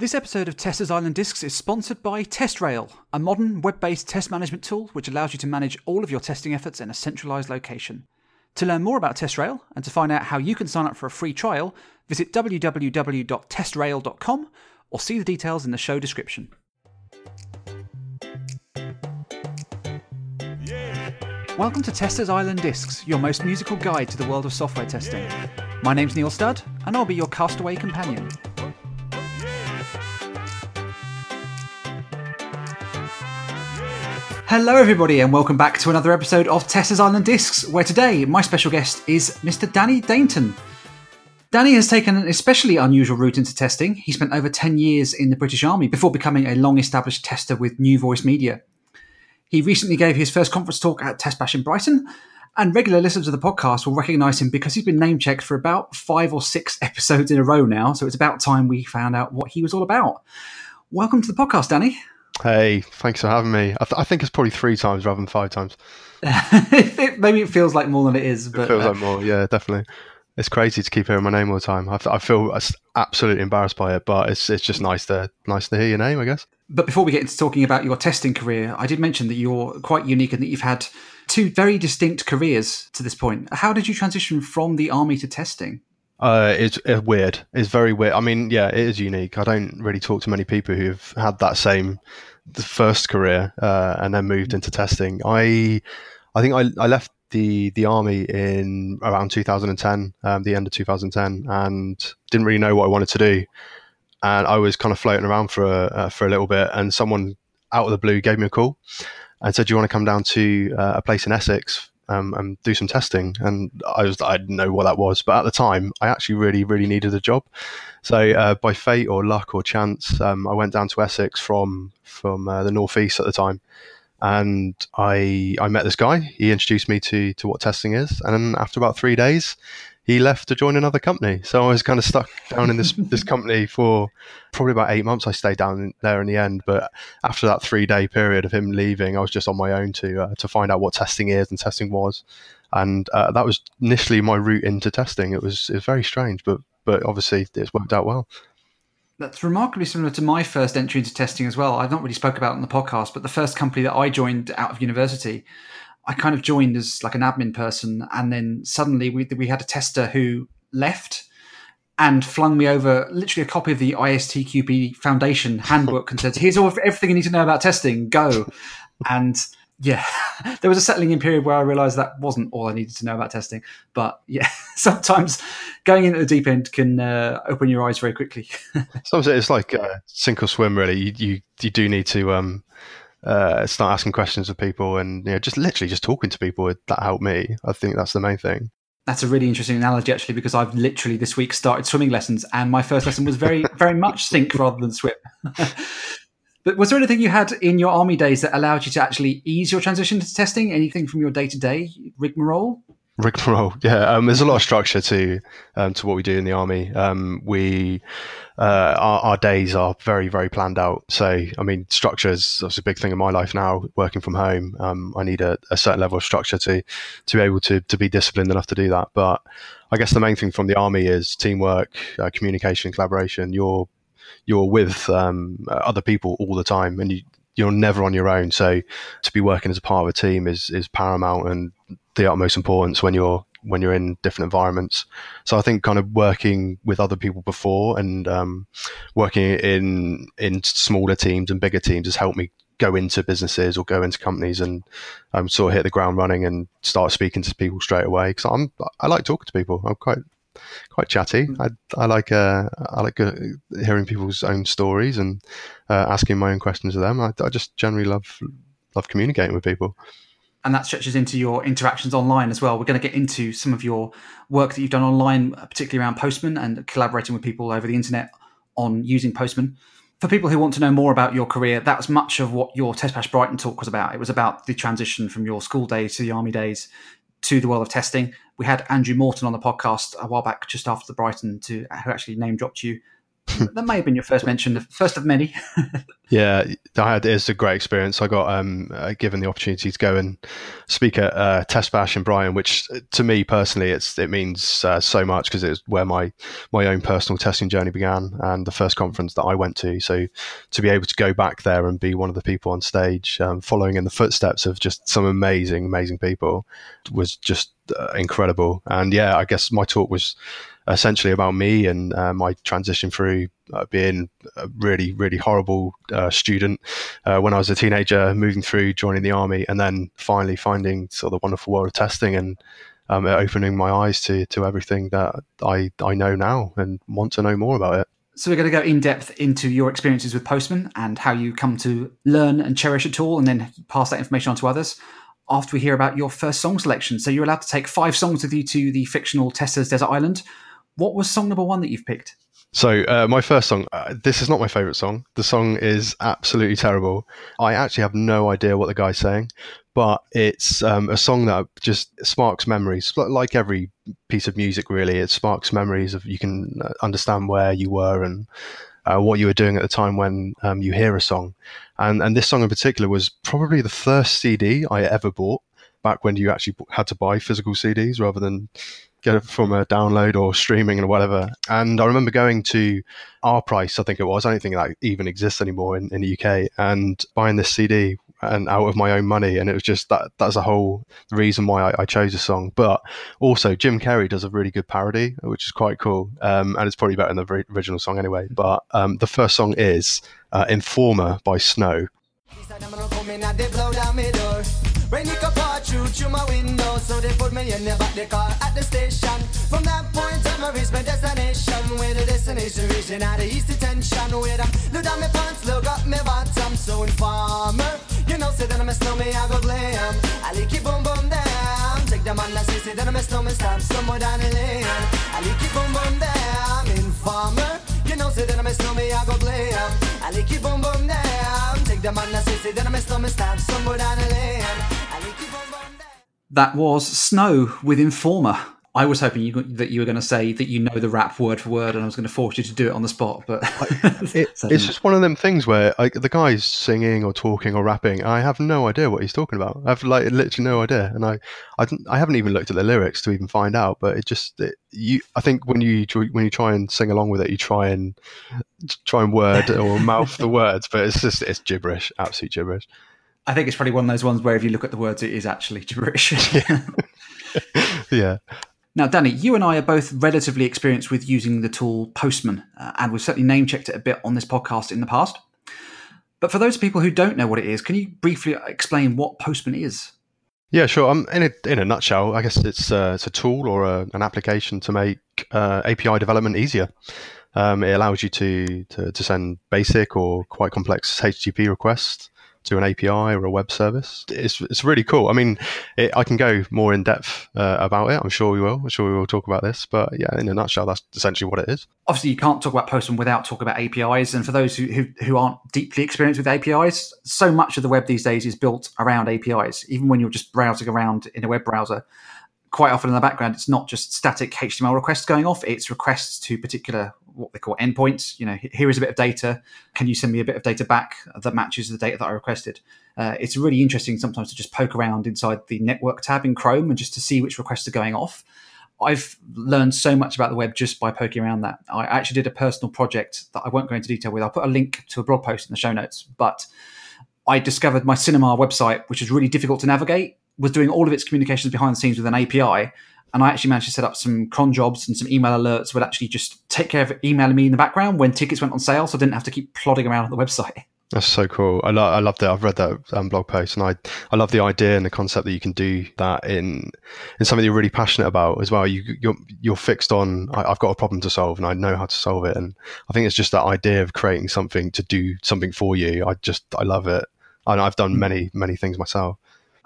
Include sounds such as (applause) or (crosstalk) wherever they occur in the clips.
This episode of Testers Island Discs is sponsored by TestRail, a modern web based test management tool which allows you to manage all of your testing efforts in a centralized location. To learn more about TestRail and to find out how you can sign up for a free trial, visit www.testrail.com or see the details in the show description. Welcome to Testers Island Discs, your most musical guide to the world of software testing. My name's Neil Studd, and I'll be your castaway companion. Hello, everybody, and welcome back to another episode of Testers Island Discs, where today my special guest is Mr. Danny Dainton. Danny has taken an especially unusual route into testing. He spent over 10 years in the British Army before becoming a long established tester with New Voice Media. He recently gave his first conference talk at TestBash in Brighton, and regular listeners of the podcast will recognise him because he's been name checked for about five or six (laughs) episodes in a row now, so it's about time we found out what he was all about. Welcome to the podcast, Danny. Hey, thanks for having me. I, th- I, think it's probably three times rather than five times. (laughs) Maybe it feels like more than it is. But, it feels uh, like more, yeah, definitely. It's crazy to keep hearing my name all the time. I, I feel absolutely embarrassed by it, but it's it's just nice to nice to hear your name, I guess. But before we get into talking about your testing career, I did mention that you're quite unique and that you've had two very distinct careers to this point. How did you transition from the army to testing? Uh, it's, it's, weird. It's very weird. I mean, yeah, it is unique. I don't really talk to many people who've had that same first career uh, and then moved into testing. I, I think I, I left the the army in around 2010, um, the end of 2010, and didn't really know what I wanted to do. And I was kind of floating around for a uh, for a little bit, and someone out of the blue gave me a call and said, "Do you want to come down to uh, a place in Essex um, and do some testing. And I was I didn't know what that was, but at the time I actually really really needed a job. So uh, by fate or luck or chance, um, I went down to Essex from from uh, the northeast at the time, and I I met this guy. He introduced me to to what testing is, and then after about three days, he left to join another company. So I was kind of stuck down in this (laughs) this company for probably about eight months. I stayed down there in the end, but after that three day period of him leaving, I was just on my own to uh, to find out what testing is and testing was, and uh, that was initially my route into testing. It was it was very strange, but but obviously it's worked out well. That's remarkably similar to my first entry into testing as well. I've not really spoke about it on the podcast, but the first company that I joined out of university I kind of joined as like an admin person, and then suddenly we we had a tester who left and flung me over literally a copy of the ISTQB Foundation (laughs) handbook and said, "Here's all everything you need to know about testing. Go." and yeah, (laughs) there was a settling in period where I realised that wasn't all I needed to know about testing. But yeah, (laughs) sometimes going into the deep end can uh, open your eyes very quickly. sometimes it's like uh, sink or swim. Really, you you, you do need to um, uh, start asking questions of people and you know just literally just talking to people that helped me. I think that's the main thing. That's a really interesting analogy actually because i've literally this week started swimming lessons and my first lesson was very (laughs) very much sink rather than swim. (laughs) But was there anything you had in your army days that allowed you to actually ease your transition to testing? Anything from your day-to-day rigmarole rigmarole (laughs) yeah um, there's a lot of structure to um, to what we do in the army um, we uh, our, our, days are very, very planned out. So, I mean, structure is a big thing in my life now. Working from home, um, I need a, a, certain level of structure to to be able to to be disciplined enough to do that. But I guess the main thing from the army is teamwork, uh, communication, collaboration. You're you're with um, other people all the time, and you you're never on your own. So, to be working as a part of a team is is paramount and the utmost importance when you're when you're in different environments. So I think kind of working with other people before and um, working in in smaller teams and bigger teams has helped me go into businesses or go into companies and um, sort of hit the ground running and start speaking to people straight away. Because I'm I like talking to people. I'm quite quite chatty. Mm. I, I like uh, I like uh, hearing people's own stories and uh, asking my own questions of them. I, I just generally love love communicating with people and that stretches into your interactions online as well. We're going to get into some of your work that you've done online, particularly around Postman and collaborating with people over the internet on using Postman. For people who want to know more about your career, that was much of what your TestBash Brighton talk was about. It was about the transition from your school days to the army days to the world of testing. We had Andrew Morton on the podcast a while back, just after the Brighton, to who actually name dropped you (laughs) that may have been your first mention, the first of many. (laughs) yeah, I had it's a great experience. I got um, uh, given the opportunity to go and speak at uh, TestBash in Brighton, which uh, to me personally, it's it means uh, so much because it's where my my own personal testing journey began and the first conference that I went to. So to be able to go back there and be one of the people on stage, um, following in the footsteps of just some amazing, amazing people, was just uh, incredible. And yeah, I guess my talk was essentially about me and uh, my transition through uh, being a really, really horrible uh, student uh, when I was a teenager, moving through, joining the army, and then finally finding sort of the wonderful world of testing and um, opening my eyes to to everything that I I know now and want to know more about it. So we're going to go in depth into your experiences with Postman and how you come to learn and cherish a tool, and then pass that information on to others after we hear about your first song selection. So you're allowed to take five songs with you to the fictional Testers Desert Island. What was song number one that you've picked? So uh, my first song. Uh, this is not my favorite song. The song is absolutely terrible. I actually have no idea what the guy's saying, but it's um, a song that just sparks memories. Like every piece of music, really, it sparks memories of you can uh, understand where you were and uh, what you were doing at the time when um, you hear a song. And and this song in particular was probably the first CD I ever bought back when you actually had to buy physical CDs rather than get it from a download or streaming and whatever. And I remember going to Our Price, I think it was. I don't think that even exists anymore in, in the UK, and buying this CD and out of my own money. And it was just that that's a whole reason why I, I chose the song. But also, Jim Carrey does a really good parody, which is quite cool. Um, and it's probably better than the original song anyway. But um, the first song is uh, Informer by Snow. Rain it could pour through through my window, so they put me in the back the car at the station. From that point on, I reached my destination. Where the destination region at the east detention. Where I look down my pants, look up my bottom. So informer, you know, say that I'm a snowman, I go glam. I like it boom boom down. Take the man that say, say that I'm a snowman, stamp somewhere down the lane. I like it boom boom down. Informer, you know, say that I'm a snowman, I go glam. I like it boom boom down. Take the man that say, say that I'm a snowman, stamp somewhere down the lane. That was Snow with Informer. I was hoping you, that you were going to say that you know the rap word for word, and I was going to force you to do it on the spot. But (laughs) it, it's just one of them things where I, the guy's singing or talking or rapping. I have no idea what he's talking about. I've like literally no idea, and I, I, I haven't even looked at the lyrics to even find out. But it just it, you. I think when you when you try and sing along with it, you try and try and word or (laughs) mouth the words, but it's just it's gibberish, absolute gibberish. I think it's probably one of those ones where if you look at the words, it is actually (laughs) gibberish. (laughs) yeah. Now, Danny, you and I are both relatively experienced with using the tool Postman, uh, and we've certainly name checked it a bit on this podcast in the past. But for those people who don't know what it is, can you briefly explain what Postman is? Yeah, sure. Um, in a in a nutshell, I guess it's uh, it's a tool or a, an application to make uh, API development easier. Um, it allows you to, to, to send basic or quite complex HTTP requests to an API or a web service. It's, it's really cool. I mean, it, I can go more in depth uh, about it. I'm sure we will. I'm sure we will talk about this. But yeah, in a nutshell, that's essentially what it is. Obviously, you can't talk about Postman without talking about APIs. And for those who, who, who aren't deeply experienced with APIs, so much of the web these days is built around APIs. Even when you're just browsing around in a web browser, quite often in the background, it's not just static HTML requests going off, it's requests to particular what they call endpoints. You know, here is a bit of data. Can you send me a bit of data back that matches the data that I requested? Uh, it's really interesting sometimes to just poke around inside the network tab in Chrome and just to see which requests are going off. I've learned so much about the web just by poking around that. I actually did a personal project that I won't go into detail with. I'll put a link to a blog post in the show notes, but I discovered my cinema website, which is really difficult to navigate, was doing all of its communications behind the scenes with an API and I actually managed to set up some cron jobs and some email alerts would actually just take care of emailing me in the background when tickets went on sale, so I didn't have to keep plodding around on the website. (laughs) That's so cool. I, lo- I love that. I've read that um, blog post, and I I love the idea and the concept that you can do that in in something you're really passionate about as well. You you're you're fixed on. I, have got a problem to solve, and I know how to solve it. And I think it's just that idea of creating something to do something for you. I just I love it, and I've done many many things myself.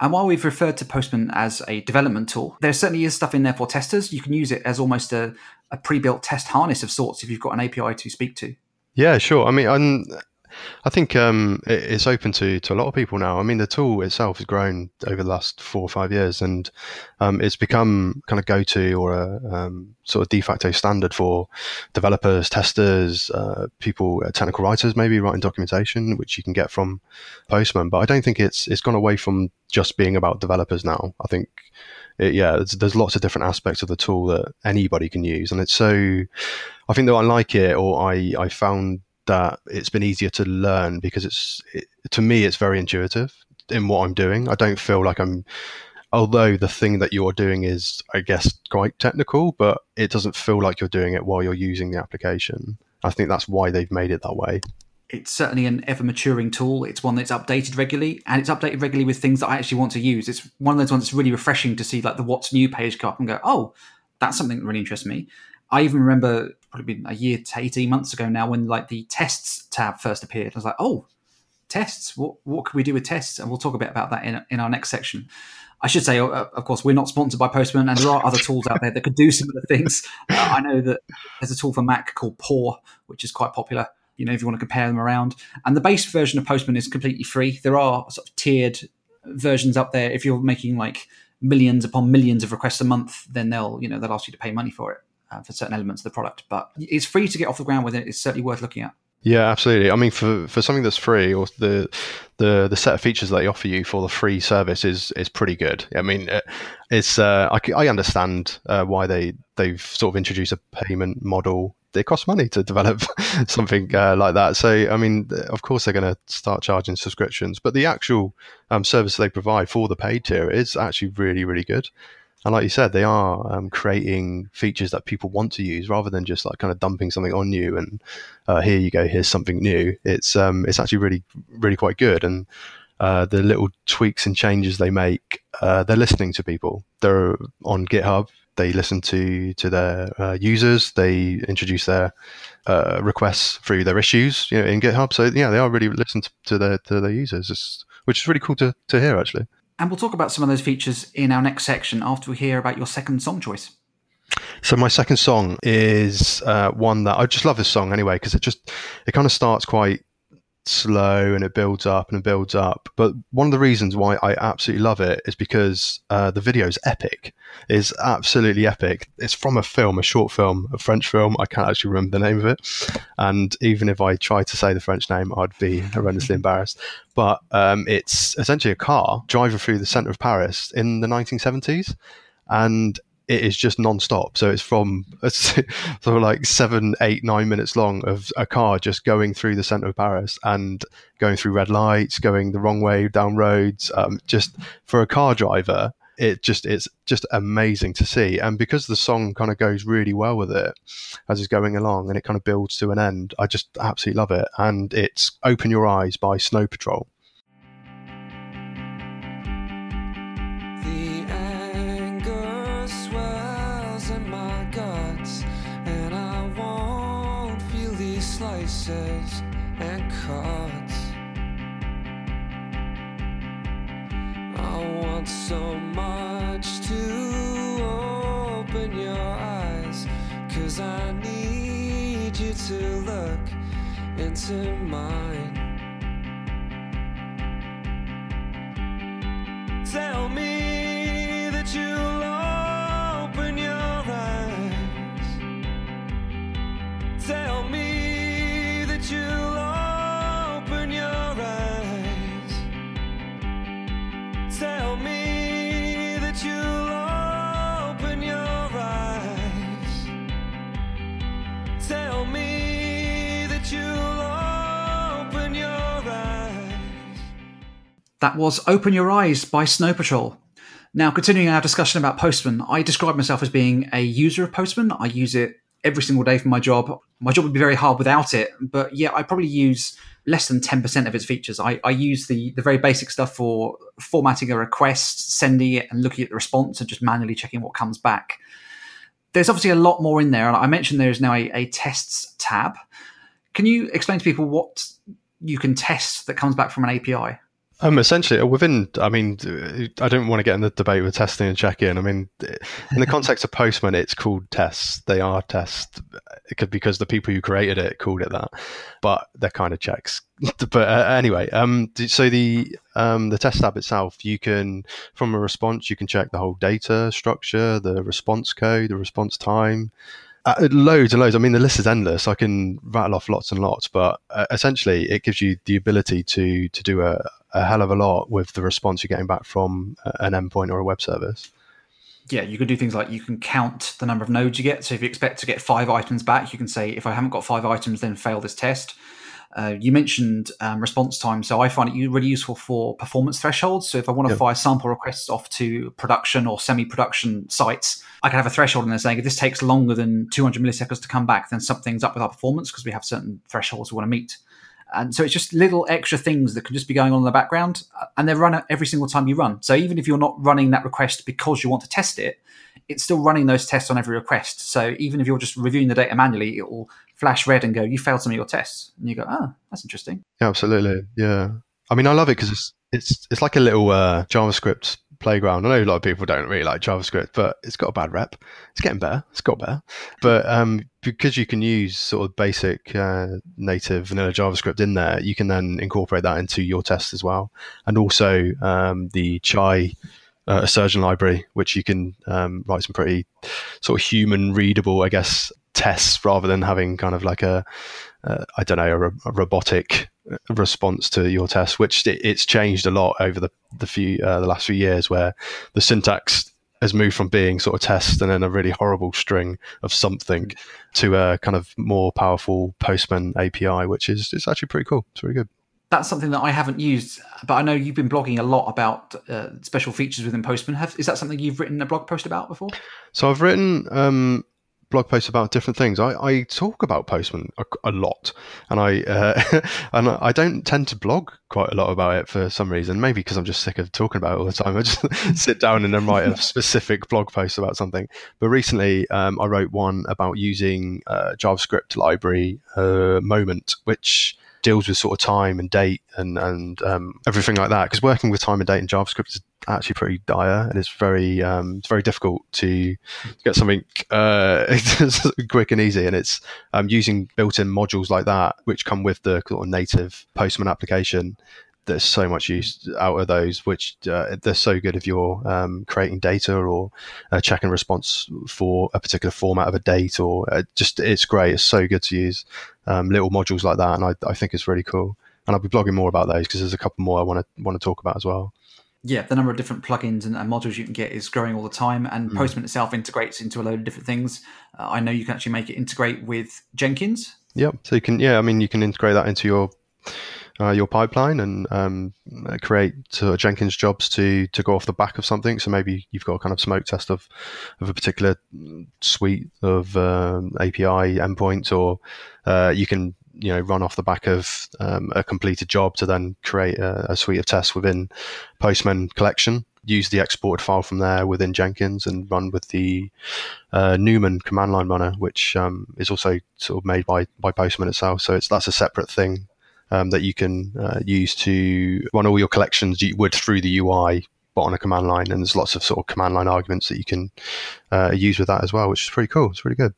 And while we've referred to Postman as a development tool, there certainly is stuff in there for testers. You can use it as almost a, a pre built test harness of sorts if you've got an API to speak to. Yeah, sure. I mean, I'm, I think um, it's open to, to a lot of people now. I mean, the tool itself has grown over the last four or five years, and um, it's become kind of go to or a um, sort of de facto standard for developers, testers, uh, people, uh, technical writers, maybe writing documentation, which you can get from Postman. But I don't think it's it's gone away from just being about developers now. I think it, yeah, there's, there's, lots of different aspects of the tool that anybody can use, and it's so. I think that I like it, or I I found that it's been easier to learn because it's it, to me it's very intuitive in what I'm doing. I don't feel like I'm. Although the thing that you're doing is, I guess, quite technical, but it doesn't feel like you're doing it while you're using the application. I think that's why they've made it that way it's certainly an ever maturing tool. It's one that's updated regularly, and it's updated regularly with things that I actually want to use. It's one of those ones that's really refreshing to see, like the what's new page come up and go, oh, that's something that really interests me. I even remember probably been a year to eighteen months ago now when like the tests tab first appeared. I was like, oh, tests. What what can we do with tests? And we'll talk a bit about that in in our next section. I should say, uh, of course, we're not sponsored by Postman, and there are other tools out there that could do similar things. Uh, I know that there's a tool for Mac called Paw, which is quite popular you know, if you want to compare them around. And the base version of Postman is completely free. There are sort of tiered versions up there. If you're making like millions upon millions of requests a month, then they'll, you know, they'll ask you to pay money for it uh, for certain elements of the product. But it's free to get off the ground with it. It's certainly worth looking at. Yeah, absolutely. I mean, for, for something that's free, or the the the set of features that they offer you for the free service is is pretty good. I mean, it's uh, I, I understand uh, why they they've sort of introduced a payment model it costs money to develop (laughs) something uh, like that. So, I mean, of course, they're going to start charging subscriptions, but the actual um, service they provide for the paid tier is actually really, really good. And like you said, they are um, creating features that people want to use rather than just like kind of dumping something on you and uh, here you go, here's something new. It's um, it's actually really, really quite good. And uh, the little tweaks and changes they make, uh, they're listening to people. They're on GitHub they listen to to their uh, users. They introduce their uh, requests through their issues you know, in GitHub. So yeah, they are really listening to, to their to their users, it's, which is really cool to to hear actually. And we'll talk about some of those features in our next section after we hear about your second song choice. So my second song is uh, one that I just love this song anyway because it just it kind of starts quite slow and it builds up and it builds up. But one of the reasons why I absolutely love it is because uh, the video is epic. It's absolutely epic. It's from a film, a short film, a French film. I can't actually remember the name of it. And even if I tried to say the French name, I'd be horrendously embarrassed. But um, it's essentially a car driving through the center of Paris in the 1970s. And it is just non-stop. So it's from sort (laughs) of like seven, eight, nine minutes long of a car just going through the center of Paris and going through red lights, going the wrong way down roads. Um, just for a car driver, it just it's just amazing to see. And because the song kind of goes really well with it as it's going along, and it kind of builds to an end, I just absolutely love it. And it's "Open Your Eyes" by Snow Patrol. So much to open your eyes. Cause I need you to look into mine. Tell me that you'll open your eyes. Tell me That was Open Your Eyes by Snow Patrol. Now, continuing our discussion about Postman, I describe myself as being a user of Postman. I use it every single day for my job. My job would be very hard without it, but yeah, I probably use less than 10% of its features. I, I use the, the very basic stuff for formatting a request, sending it, and looking at the response and just manually checking what comes back. There's obviously a lot more in there. and I mentioned there is now a, a tests tab. Can you explain to people what you can test that comes back from an API? Um, essentially, uh, within, I mean, I don't want to get in the debate with testing and checking. I mean, in the context of Postman, it's called tests. They are tests because the people who created it called it that, but they're kind of checks. (laughs) but uh, anyway, um, so the um, the test tab itself, you can from a response, you can check the whole data structure, the response code, the response time. Uh, loads and loads. I mean, the list is endless. I can rattle off lots and lots, but uh, essentially, it gives you the ability to to do a, a hell of a lot with the response you're getting back from an endpoint or a web service. Yeah, you can do things like you can count the number of nodes you get. So if you expect to get five items back, you can say, if I haven't got five items, then fail this test. Uh, you mentioned um, response time, so I find it really useful for performance thresholds. So if I want to yep. fire sample requests off to production or semi-production sites, I can have a threshold in there saying if this takes longer than 200 milliseconds to come back, then something's up with our performance because we have certain thresholds we want to meet. And so it's just little extra things that can just be going on in the background, uh, and they run every single time you run. So even if you're not running that request because you want to test it, it's still running those tests on every request. So even if you're just reviewing the data manually, it will flash red and go, "You failed some of your tests," and you go, "Oh, that's interesting." Yeah, absolutely. Yeah, I mean, I love it because it's it's it's like a little uh, JavaScript playground. I know a lot of people don't really like JavaScript, but it's got a bad rep. It's getting better. It's got better. But um, because you can use sort of basic uh, native vanilla JavaScript in there, you can then incorporate that into your test as well. And also um, the Chai uh, Assertion library, which you can um, write some pretty sort of human readable, I guess, tests rather than having kind of like a uh, I don't know a, a, robotic response to your test, which it, it's changed a lot over the the few uh, the last few years, where the syntax has moved from being sort of test and then a really horrible string of something to a kind of more powerful Postman API, which is it's actually pretty cool. It's really good. That's something that I haven't used, but I know you've been blogging a lot about uh, special features within Postman. Have, is that something you've written a blog post about before? So I've written um, blog posts about different things. I, I talk about Postman a, a lot, and I uh, (laughs) and I don't tend to blog quite a lot about it for some reason. Maybe because I'm just sick of talking about it all the time. (laughs) I just (laughs) sit down and then write a specific blog post about something. But recently, um, I wrote one about using uh, JavaScript library uh, Moment, which deals with sort of time and date and and um, everything like that. Because working with time and date in JavaScript is actually pretty dire, and it's very um, it's very difficult to get something uh, (laughs) quick and easy. And it's um, using built-in modules like that, which come with the sort of native Postman application. There's so much use out of those, which uh, they're so good if you're um, creating data or uh, checking response for a particular format of a date, or uh, just it's great. It's so good to use um, little modules like that, and I, I think it's really cool. And I'll be blogging more about those because there's a couple more I want to want to talk about as well yeah, the number of different plugins and, and, modules you can get is growing all the time, and mm. Postman itself integrates into a load of different things. Uh, I know you can actually make it integrate with Jenkins. Yep. So you can, yeah, I mean, you can integrate that into your uh, your pipeline and um, create uh, Jenkins jobs to to go off the back of something. So maybe you've got a kind of smoke test of of a particular suite of um, API endpoints, or uh, you can you know run off the back of um, a completed job to then create a, a, suite of tests within Postman collection. Use the exported file from there within Jenkins and run with the uh, Newman command line runner, which um, is also sort of made by by Postman itself. So it's that's a separate thing um, that you can uh, use to run all your collections you would through the UI but on a command line. And there's lots of sort of command line arguments that you can uh, use with that as well, which is pretty cool. It's really good.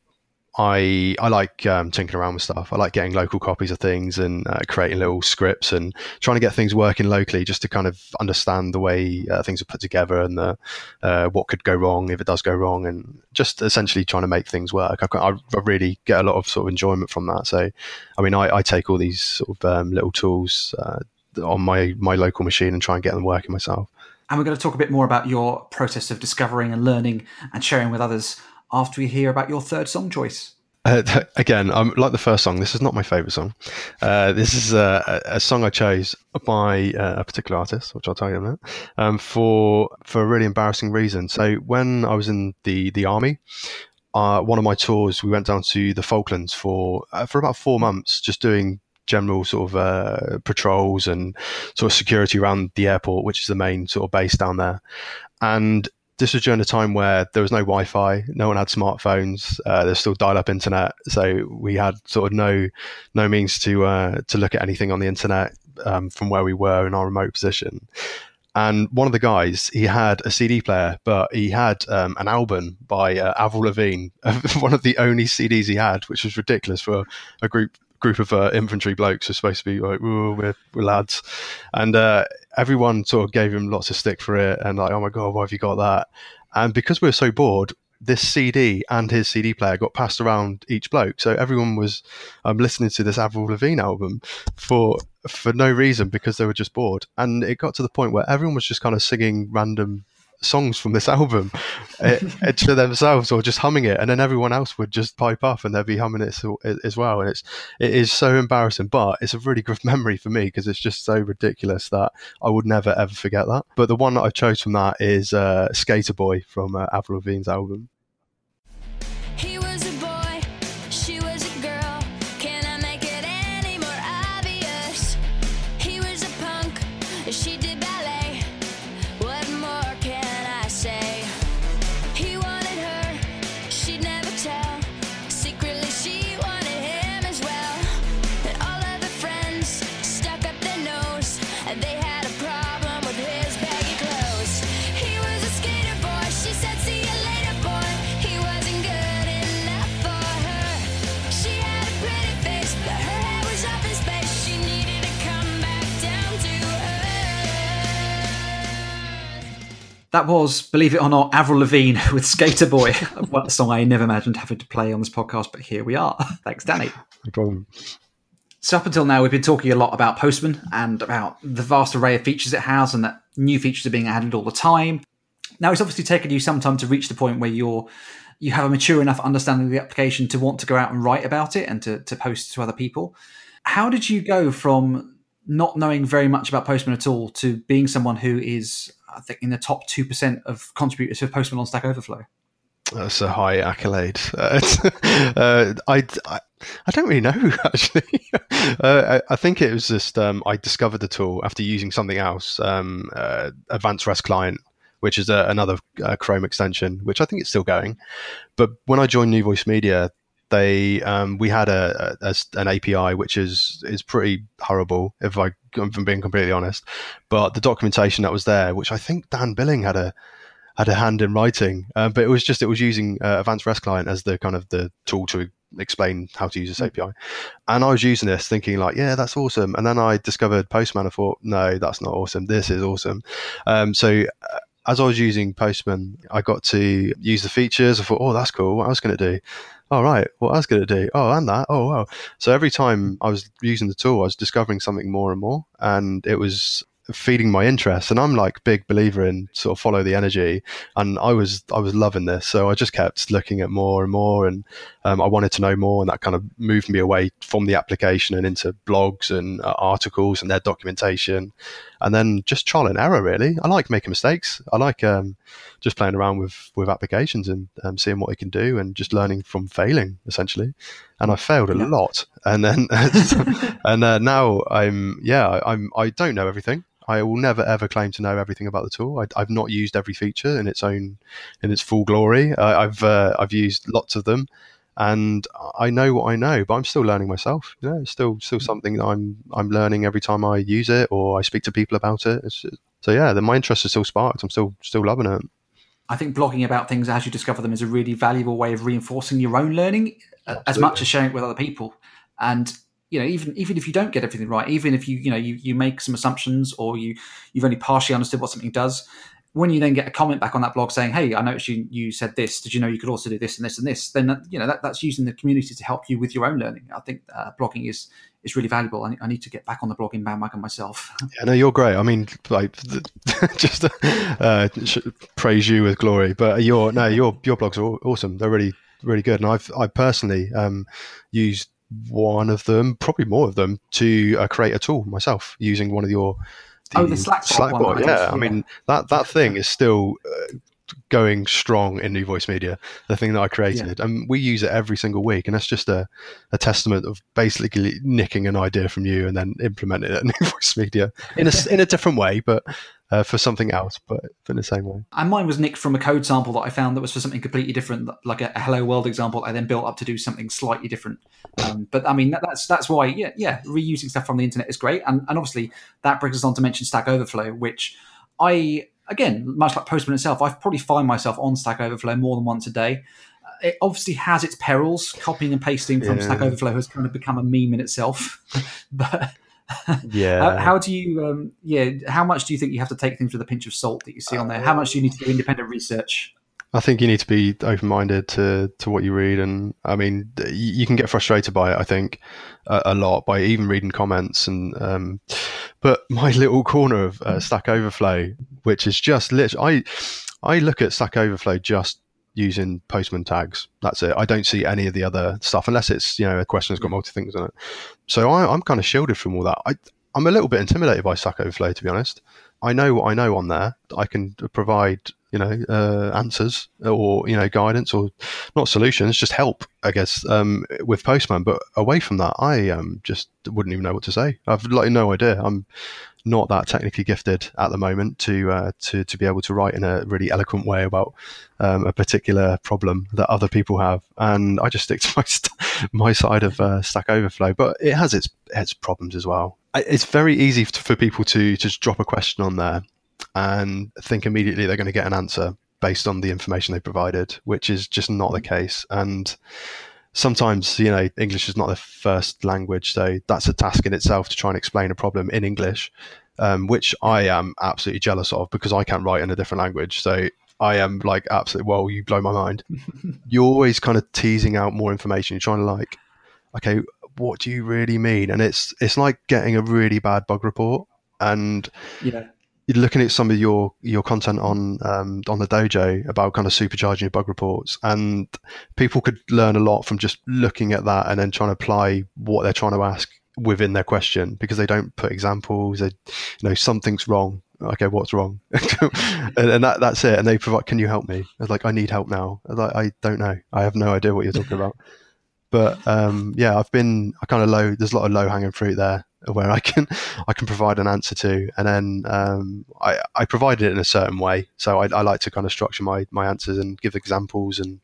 I I like um, tinkering around with stuff. I like getting local copies of things and uh, creating little scripts and trying to get things working locally, just to kind of understand the way uh, things are put together and the uh, what could go wrong if it does go wrong, and just essentially trying to make things work. I, I really get a lot of sort of enjoyment from that. So, I mean, I, I take all these sort of um, little tools uh, on my my local machine and try and get them working myself. And we're going to talk a bit more about your process of discovering and learning and sharing with others after we hear about your third song choice. Uh, (laughs) again, I'm like the first song. This is not my favorite song. Uh, this is a, a, song I chose by uh, a particular artist, which I'll tell you about, um, for for a really embarrassing reason. So when I was in the the army, uh, one of my tours, we went down to the Falklands for uh, for about four months, just doing general sort of uh, patrols and sort of security around the airport, which is the main sort of base down there. And this was during a time where there was no Wi-Fi, no one had smartphones. Uh, there's still dial-up internet, so we had sort of no no means to uh, to look at anything on the internet. um, from where we were in our remote position. And one of the guys, he had a CD player, but he had um, an album by uh, Avril Lavigne, (laughs) one of the only CDs he had, which was ridiculous for a group group of uh, infantry blokes who are supposed to be like, we're, we're lads. And uh, everyone sort of gave him lots of stick for it and like, oh my God, why have you got that? And because we were so bored, this CD and his CD player got passed around each bloke. So everyone was um, listening to this Avril Lavigne album for for no reason because they were just bored. And it got to the point where everyone was just kind of singing random songs from this (laughs) album it, to themselves or just humming it and then everyone else would just pipe up and they'd be humming it as well and it's it is so embarrassing but it's a really good (laughs) memory for me because it's just so ridiculous that I would never ever forget that. But the one that I chose from that is uh, Skater Boy from uh, Avril Lavigne's album That was, believe it or not, Avril Lavigne (laughs) with Skater Boy, (laughs) a song I never imagined having to play on this podcast, but here we are. (laughs) Thanks, Danny. No problem. So, up until now, we've been talking a lot about Postman and about the vast array of features it has, and that new features are being added all the time. Now, it's obviously taken you some time to reach the point where you're you have a mature enough understanding of the application to want to go out and write about it and to, to post to other people. How did you go from not knowing very much about Postman at all to being someone who is I think in the top two percent of contributors to Postman on Stack Overflow. That's a high accolade. Uh, (laughs) uh, I, I, I don't really know (laughs) actually. (laughs) uh, I, I, think it was just um, I discovered the tool after using something else, um, uh, Advanced REST Client, which is a, another uh, Chrome extension, which I think it's still going. But when I joined New Voice Media, they um, we had a, a, an API which is is pretty horrible if I if I'm being completely honest. But the documentation that was there, which I think Dan Billing had a had a hand in writing, uh, but it was just it was using uh, Advanced REST Client as the kind of the tool to explain how to use this API. And I was using this thinking like, yeah, that's awesome. And then I discovered Postman. I thought, no, that's not awesome. This is awesome. Um, so uh, as I was using Postman, I got to use the features. I thought, oh, that's cool. What else can it do? All oh, right, what else can it do? Oh, and that. Oh, wow. So every time I was using the tool, I was discovering something more and more, and it was feeding my interest and i'm like big believer in sort of follow the energy and i was i was loving this so i just kept looking at more and more and um, i wanted to know more and that kind of moved me away from the application and into blogs and uh, articles and their documentation and then just trial and error really i like making mistakes i like um, just playing around with with applications and um, seeing what it can do and just learning from failing essentially and i failed a yeah. lot and then (laughs) and uh, now i'm yeah i'm i don't know everything I will never ever claim to know everything about the tool. I, have not used every feature in its own, in its full glory. Uh, I've uh, I've used lots of them, and I know what I know, but I'm still learning myself. You know, it's still still mm. something that I'm I'm learning every time I use it or I speak to people about it. It's, so yeah, the, my interest is still sparked. I'm still still loving it. I think blogging about things as you discover them is a really valuable way of reinforcing your own learning, Absolutely. as much as sharing it with other people. And you know even even if you don't get everything right even if you you know you, you make some assumptions or you you've only partially understood what something does when you then get a comment back on that blog saying hey i noticed you you said this. Did you know you could also do this and this and this? Then you know that, that's using the community to help you with your own learning. I think uh, blogging is is really valuable. I, I, need to get back on the blogging bandwagon myself. (laughs) Yeah no you're great. I mean like (laughs) just uh, praise you with glory. But your no your your blogs are awesome. They're really really good. And i've i personally um used one of them, probably more of them, to uh, create a tool myself using one of your. The oh, the Slack, Slack bot. Yeah, I mean that that thing is still uh, going strong in New Voice Media, the thing that I created. Yeah. And we use it every single week. And that's just a, a testament of basically nicking an idea from you and then implementing it at (laughs) New Voice Media in a, in a different way, but uh, for something else, but in the same way. And mine was nicked from a code sample that I found that was for something completely different, like a, a Hello World example. I then built up to do something slightly different. Um, but I mean, that, that's that's why, yeah, yeah, reusing stuff from the internet is great. And, and obviously, that brings us on to mention Stack Overflow, which I again, much like Postman itself, I probably find myself on Stack Overflow more than once a day. Uh, it obviously has its perils. Copying and pasting from yeah. Stack Overflow has kind of become a meme in itself. (laughs) but yeah, how, how, do you? Um, yeah, how much do you think you have to take things with a pinch of salt that you see on there? How much do you need to do independent research? I think you need to be open minded to to what you read, and I mean, you can get frustrated by it. I think a, a lot by even reading comments, and um, but my (laughs) little corner of uh, Stack Overflow, which is just literally, I I look at Stack Overflow just using postman tags. That's it. I don't see any of the other stuff unless it's you know a question has got multi things in it. So I, I'm kind of shielded from all that. I I'm a little bit intimidated by Stack Overflow to be honest. I know what I know on there. I can provide you know uh, answers or you know guidance or not solutions, just help, I guess, um, with Postman. But away from that, I um, just wouldn't even know what to say. I've like no idea. I'm not that technically gifted at the moment to uh, to to be able to write in a really eloquent way about um, a particular problem that other people have, and I just stick to my st- (laughs) my side of uh, Stack Overflow. But it has its its problems as well. It's very easy for people to just drop a question on there and think immediately they're going to get an answer based on the information they provided, which is just not the case. And sometimes, you know, English is not the first language, so that's a task in itself to try and explain a problem in English, um, which I am absolutely jealous of because I can't write in a different language. So I am like absolutely, well, you blow my mind. (laughs) You're always kind of teasing out more information. You're trying to like, okay, what do you really mean? And it's it's like getting a really bad bug report and yeah looking at some of your your content on um, on the dojo about kind of supercharging your bug reports, and people could learn a lot from just looking at that and then trying to apply what they're trying to ask within their question because they don't put examples. They, you know, something's wrong. Okay, what's wrong? (laughs) and, and, that that's it. And they provide, can you help me? I like, I need help now. I like, I don't know. I have no idea what you're talking about. (laughs) But um, yeah, I've been I kind of low. There's a lot of low hanging fruit there where I can I can provide an answer to, and then um, I I provide it in a certain way. So I, I, like to kind of structure my my answers and give examples and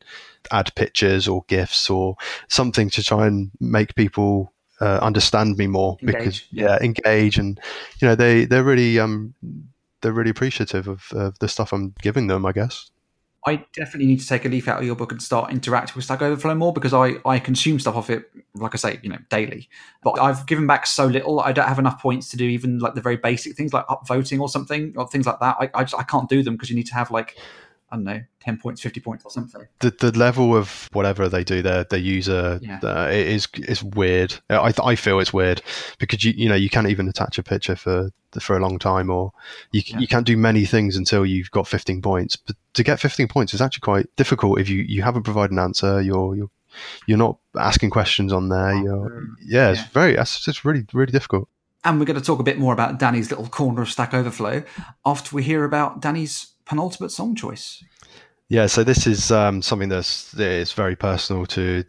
add pictures or gifs or something to try and make people uh, understand me more engage. because yeah engage and you know they they're really um they're really appreciative of, of the stuff I'm giving them. I guess. I definitely need to take a leaf out of your book and start interacting with Stack Overflow more because I, I consume stuff off it, like I say, you know, daily. But I've given back so little, I don't have enough points to do even like the very basic things like upvoting or something or things like that. I, I, just, I can't do them because you need to have like I don't know, 10 points, 50 points or something. The, the level of whatever they do, their, their user, yeah. uh, it is, is weird. I, I feel it's weird because you, you know, you can't even attach a picture for, for a long time or you, yeah. you can't do many things until you've got 15 points. But to get 15 points is actually quite difficult if you, you haven't provided an answer, you're, you're, you're not asking questions on there. You're, yeah, it's yeah. very, it's, it's really, really difficult. And we're going to talk a bit more about Danny's little corner of Stack Overflow after we hear about Danny's penultimate song choice. Yeah, so this is um, something that's is very personal to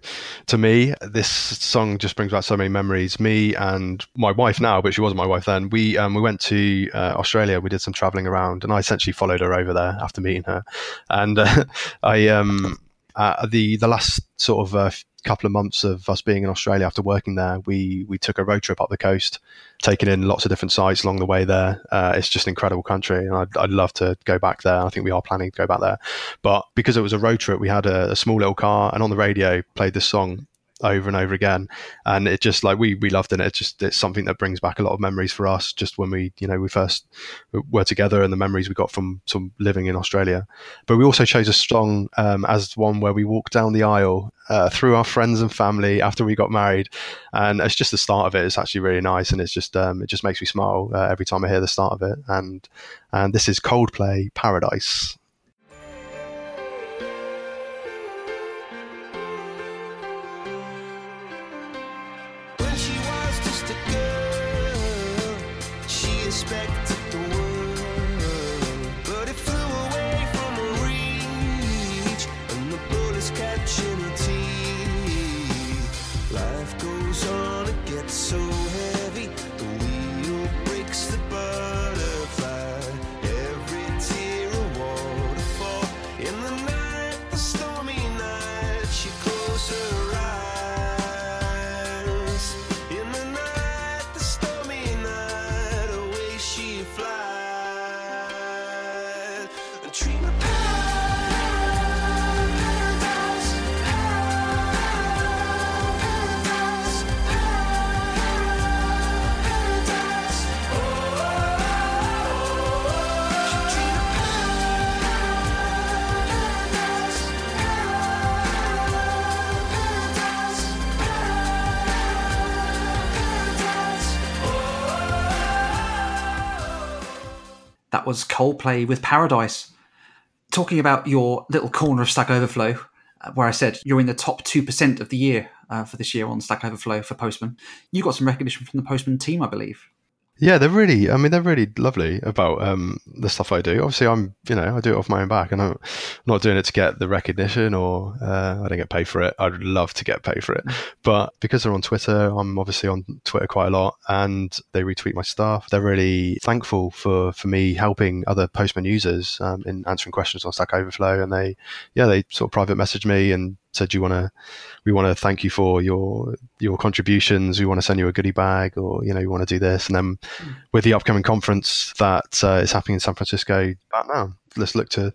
to me. This song just brings back so many memories. Me and my wife now, but she wasn't my wife then. We um, we went to uh, Australia. We did some traveling around, and I essentially followed her over there after meeting her. And uh, (laughs) I um, uh, the the last sort of uh, couple of months of us being in Australia after working there, we we took a road trip up the coast, taking in lots of different sites along the way there. Uh, it's just an incredible country, and I'd, I'd, love to go back there. I think we are planning to go back there, but because it was a road trip, we had a, a small little car, and on the radio played this song over and over again. And it just like we we loved it. It's just it's something that brings back a lot of memories for us just when we you know we first were together and the memories we got from some living in australia. But we also chose a song um, as one where we walked down the aisle uh, through our friends and family after we got married. And it's just the start of it. It's actually really nice. And it's just um, it just makes me smile uh, every time i hear the start of it. And and this is coldplay paradise That was Coldplay with Paradise. Talking about your little corner of Stack Overflow, uh, where I said you're in the top 2% of the year uh, for this year on Stack Overflow for Postman, you got some recognition from the Postman team, I believe. Yeah, they're really. I mean, they're really lovely about um, the stuff I do. Obviously, I'm, you know, I do it off my own back, and I'm not doing it to get the recognition or uh, I don't get paid for it. I'd love to get paid for it, but because they're on Twitter, I'm obviously on Twitter quite a lot, and they retweet my stuff. They're really thankful for for me helping other Postman users um, in answering questions on Stack Overflow, and they, yeah, they sort of private message me and said, "Do you want to? We want to thank you for your your contributions. We want to send you a goodie bag, or you know, you want to do this." And then with the upcoming conference that uh, is happening in San Francisco about now, let's look to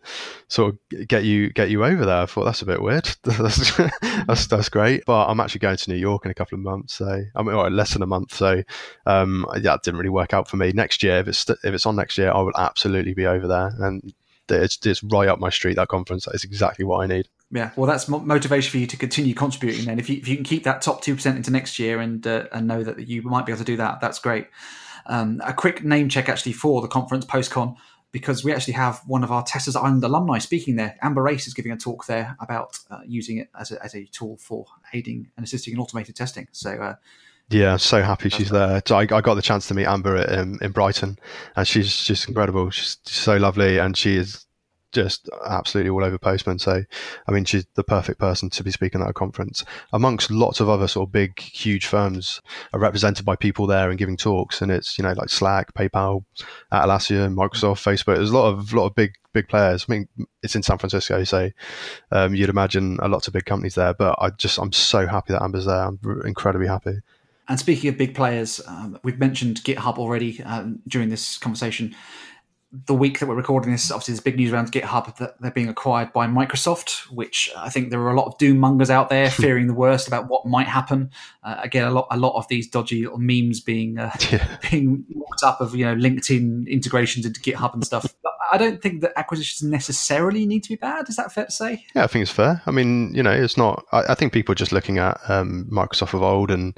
sort of get you get you over there. I thought that's a bit weird. (laughs) that's, that's, that's great. But I'm actually going to New York in a couple of months, so I mean, less than a month. So um, yeah, it didn't really work out for me. Next year, if it's if it's on next year, I will absolutely be over there and. It's, it's right up my street. That conference that is exactly what I need yeah, well, that's motivation for you to continue contributing. Then, if you if you can keep that top two percent into next year and uh, and know that you might be able to do that, that's great. Um, a quick name check actually for the conference POST/CON because we actually have one of our Testers Island alumni speaking there. Amber Race is giving a talk there about uh, using it as a, as a tool for aiding and assisting in automated testing. So. Uh, yeah, so happy she's there. I, I, got the chance to meet Amber at, um, in Brighton, and she's just incredible. She's so lovely, and she is just absolutely all over Postman. So, I mean, she's the perfect person to be speaking at a conference. Amongst lots of other sort of big, huge firms are represented by people there and giving talks. And it's, you know, like Slack, PayPal, Atlassian, Microsoft, Facebook. There's a lot of, lot of big, big players. I mean, it's in San Francisco, so um, you'd imagine a lot of big companies there. But I just, I'm so happy that Amber's there. I'm incredibly happy. And speaking of big players, um, we've mentioned GitHub already um, during this conversation the week that we're recording this, obviously, there's big news around GitHub that they're being acquired by Microsoft, which I think there are a lot of doom mongers out there (laughs) fearing the worst about what might happen. Uh, again, a lot, a lot of these dodgy little memes being uh, (laughs) yeah. being walked up of you know LinkedIn integrations into GitHub and stuff. But I don't think that acquisitions necessarily need to be bad. Is that fair to say? Yeah, I think it's fair. I mean, you know, it's not. I, I think people are just looking at um, Microsoft of old and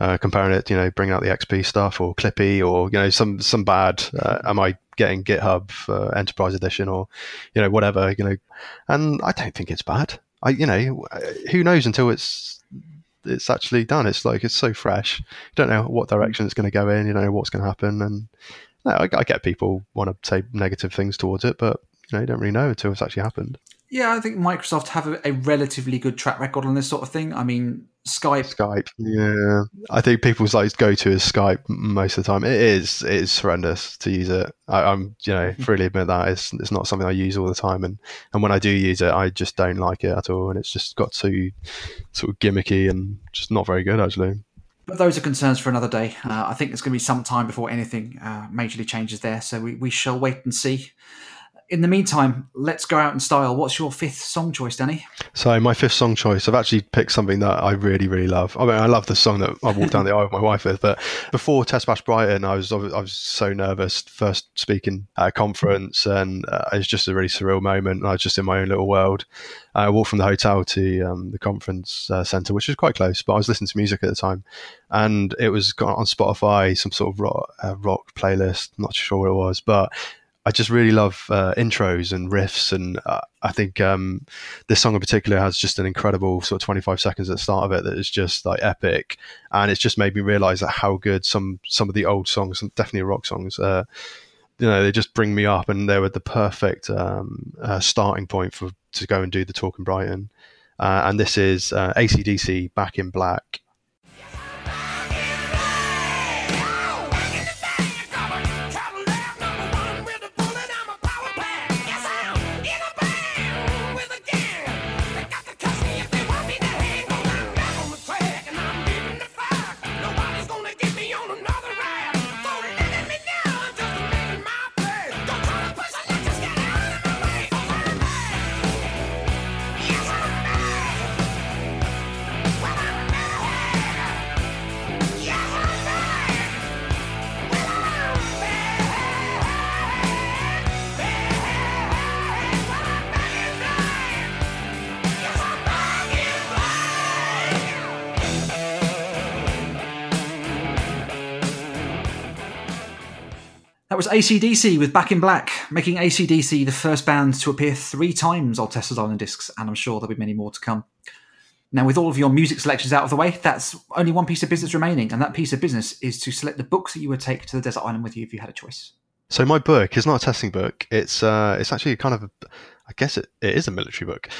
uh, comparing it. You know, bringing out the XP stuff or Clippy or you know some some bad. Uh, am I getting GitHub uh, Enterprise Edition or you know whatever you know, and I don't think it's bad. I you know who knows until it's it's actually done. It's like it's so fresh. You don't know what direction it's going to go in. You don't know what's going to happen, and no, I, I get people want to say negative things towards it, but you know you don't really know until it's actually happened. Yeah, I think Microsoft have a, a, relatively good track record on this sort of thing. I mean, Skype. Skype. Yeah, I think people's like go to is Skype most of the time. It is. It is horrendous to use it. I, am you know mm-hmm. freely admit that it's it's not something I use all the time, and and when I do use it, I just don't like it at all, and it's just got too sort of gimmicky and just not very good actually. But those are concerns for another day. Uh, I think it's going to be some time before anything uh, majorly changes there. So we, we shall wait and see in the meantime, let's go out in style. What's your fifth song choice, Danny? So my fifth song choice, I've actually picked something that I really, really love. I mean, I love the song that I walked down the aisle with my wife with. But before TestBash Brighton, I was I was so nervous first speaking at a conference, and uh, it was just a really surreal moment. I was just in my own little world. I walked from the hotel to um, the conference uh, center, which was quite close, but I was listening to music at the time, and it was on Spotify, some sort of rock, uh, rock playlist. Not sure what it was, but I just really love uh, intros and riffs, and uh, I think um, this song in particular has just an incredible sort of 25 seconds at the start of it that is just like epic, and it's just made me realize that how good some some of the old songs, definitely rock songs, uh, you know, they just bring me up, and they were the perfect um, uh, starting point for to go and do the talk in Brighton, uh, and this is uh, AC/DC Back in Black. Was AC/DC with Back in Black, making AC/DC the first band to appear three times on Testers Island discs, and I'm sure there'll be many more to come. Now, with all of your music selections out of the way, that's only one piece of business remaining, and that piece of business is to select the books that you would take to the desert island with you if you had a choice. So my book is not a testing book. It's uh, it's actually kind of, a, I guess it, it is a military book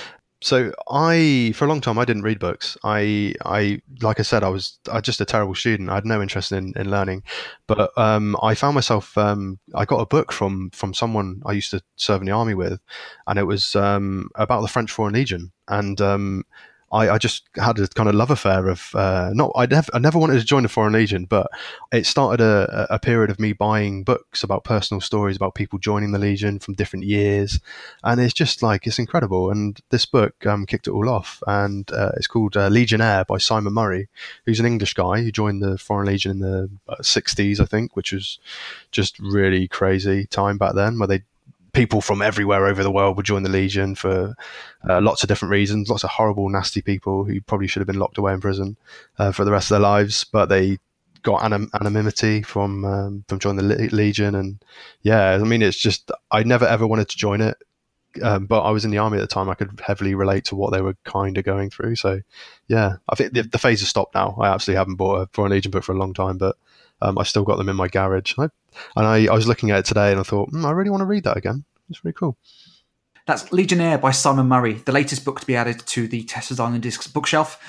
so I, for a long time, I didn't read books. I, I, like I said, I was I just a terrible student. I had no interest in, in learning, but um, I found myself. Um, I got a book from from someone I used to serve in the army with, and it was um, about the French Foreign Legion. And um, I, I, just had a kind of love affair of uh, not I never I never wanted to join the Foreign Legion, but it started a, a, period of me buying books about personal stories about people joining the Legion from different years, and it's just like it's incredible. And this book um, kicked it all off, and uh, it's called uh, Legionnaire by Simon Murray, who's an English guy who joined the Foreign Legion in the '60s, uh, I think, which was just really crazy time back then, where they people from everywhere over the world would join the Legion for uh, lots of different reasons. Lots of horrible, nasty people who probably should have been locked away in prison uh, for the rest of their lives, but they got anim- anonymity from um, from joining the Le- Legion. And yeah, I mean, it's just I never ever wanted to join it. Um, but I was in the army at the time. I could heavily relate to what they were kind of going through. So, yeah, I think the, the phase has stopped now. I absolutely haven't bought a Foreign Legion book for a long time, but um, I still got them in my garage. I, and I, I was looking at it today and I thought, mm, I really want to read that again. It's really cool. That's Legionnaire by Simon Murray, the latest book to be added to the Testers Island Discs bookshelf.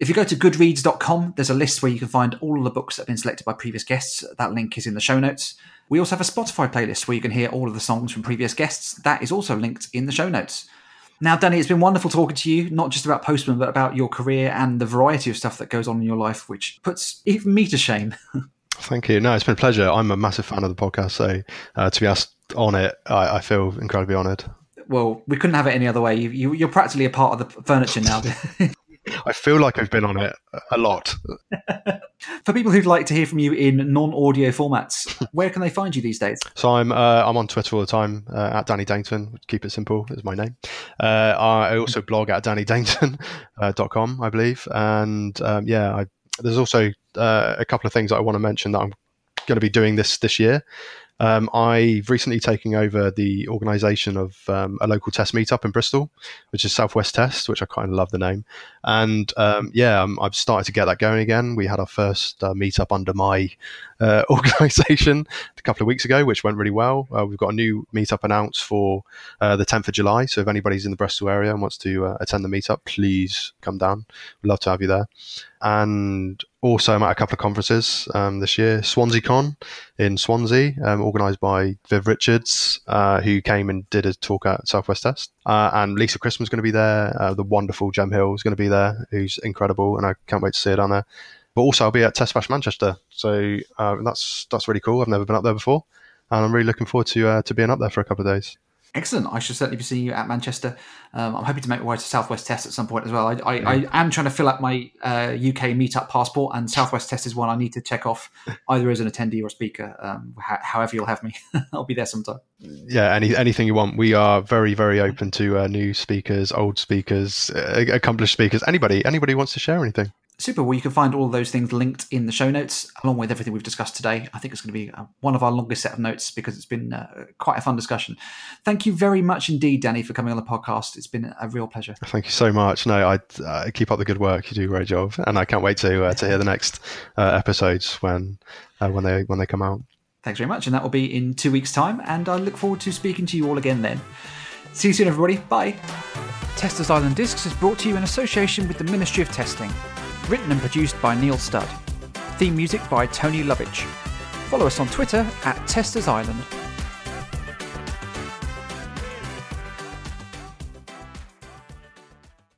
If you go to goodreads.com, there's a list where you can find all the books that have been selected by previous guests. That link is in the show notes. We also have a Spotify playlist where you can hear all of the songs from previous guests. That is also linked in the show notes. Now, Danny, it's been wonderful talking to you, not just about Postman, but about your career and the variety of stuff that goes on in your life, which puts even me to shame. (laughs) Thank you. No, it's been a pleasure. I'm a massive fan of the podcast, so uh, to be asked on it, I, I, feel incredibly honoured. Well, we couldn't have it any other way. You, you, are practically a part of the furniture now. (laughs) I feel like I've been on it a lot. (laughs) For people who'd like to hear from you in non-audio formats, where can they find you these days? So I'm uh, I'm on Twitter all the time uh, at Danny Dainton. Keep it simple is my name. Uh, I also blog at dannydainton.com, (laughs) uh, I believe, and um, yeah, I, there's also uh, a couple of things that I want to mention that I'm going to be doing this this year. Um, I've recently taken over the organisation of um, a local test meetup in Bristol, which is Southwest Test, which I kind of love the name. And um, yeah, um, I've started to get that going again. We had our first uh, meetup under my uh, (laughs) organisation a couple of weeks ago, which went really well. Uh, we've got a new meetup announced for uh, the 10th of July. So if anybody's in the Bristol area and wants to uh, attend the meetup, please come down. We'd love to have you there and also I'm at a couple of conferences um, this year. SwanseaCon in Swansea, um, organised by Viv Richards, uh, who came and did a talk at Southwest Test. Uh, and Lisa Christman's going to be there. The wonderful Gem Hill is going to be there, who's incredible, and I can't wait to see her down there. But also, I'll be at TestBash Manchester, so uh, that's that's really cool. I've never been up there before, and I'm really looking forward to uh, to being up there for a couple of days. Excellent. I should certainly be seeing you at Manchester. Um, I'm hoping to make my way to Southwest Test at some point as well. I, I, I am trying to fill out my uh, UK meetup passport, and Southwest Test is one I need to check off either as an attendee or speaker. Um, however, you'll have me, (laughs) I'll be there sometime. Yeah, any, anything you want. We are very, very open to uh, new speakers, old speakers, uh, accomplished speakers. Anybody, anybody wants to share anything. Super. Well, you can find all of those things linked in the show notes, along with everything we've discussed today. I think it's going to be uh, one of our longest set of notes because it's been uh, quite a fun discussion. Thank you very much indeed, Danny, for coming on the podcast. It's been a real pleasure. Thank you so much. No, I uh, keep up the good work. You do a great job, and I can't wait to uh, to hear the next uh, episodes when uh, when they when they come out. Thanks very much, and that will be in two weeks' time. And I look forward to speaking to you all again then. See you soon, everybody. Bye. Testers Island Discs is brought to you in association with the Ministry of Testing. Written and produced by Neil Studd. Theme music by Tony Lovich. Follow us on Twitter at Testers Island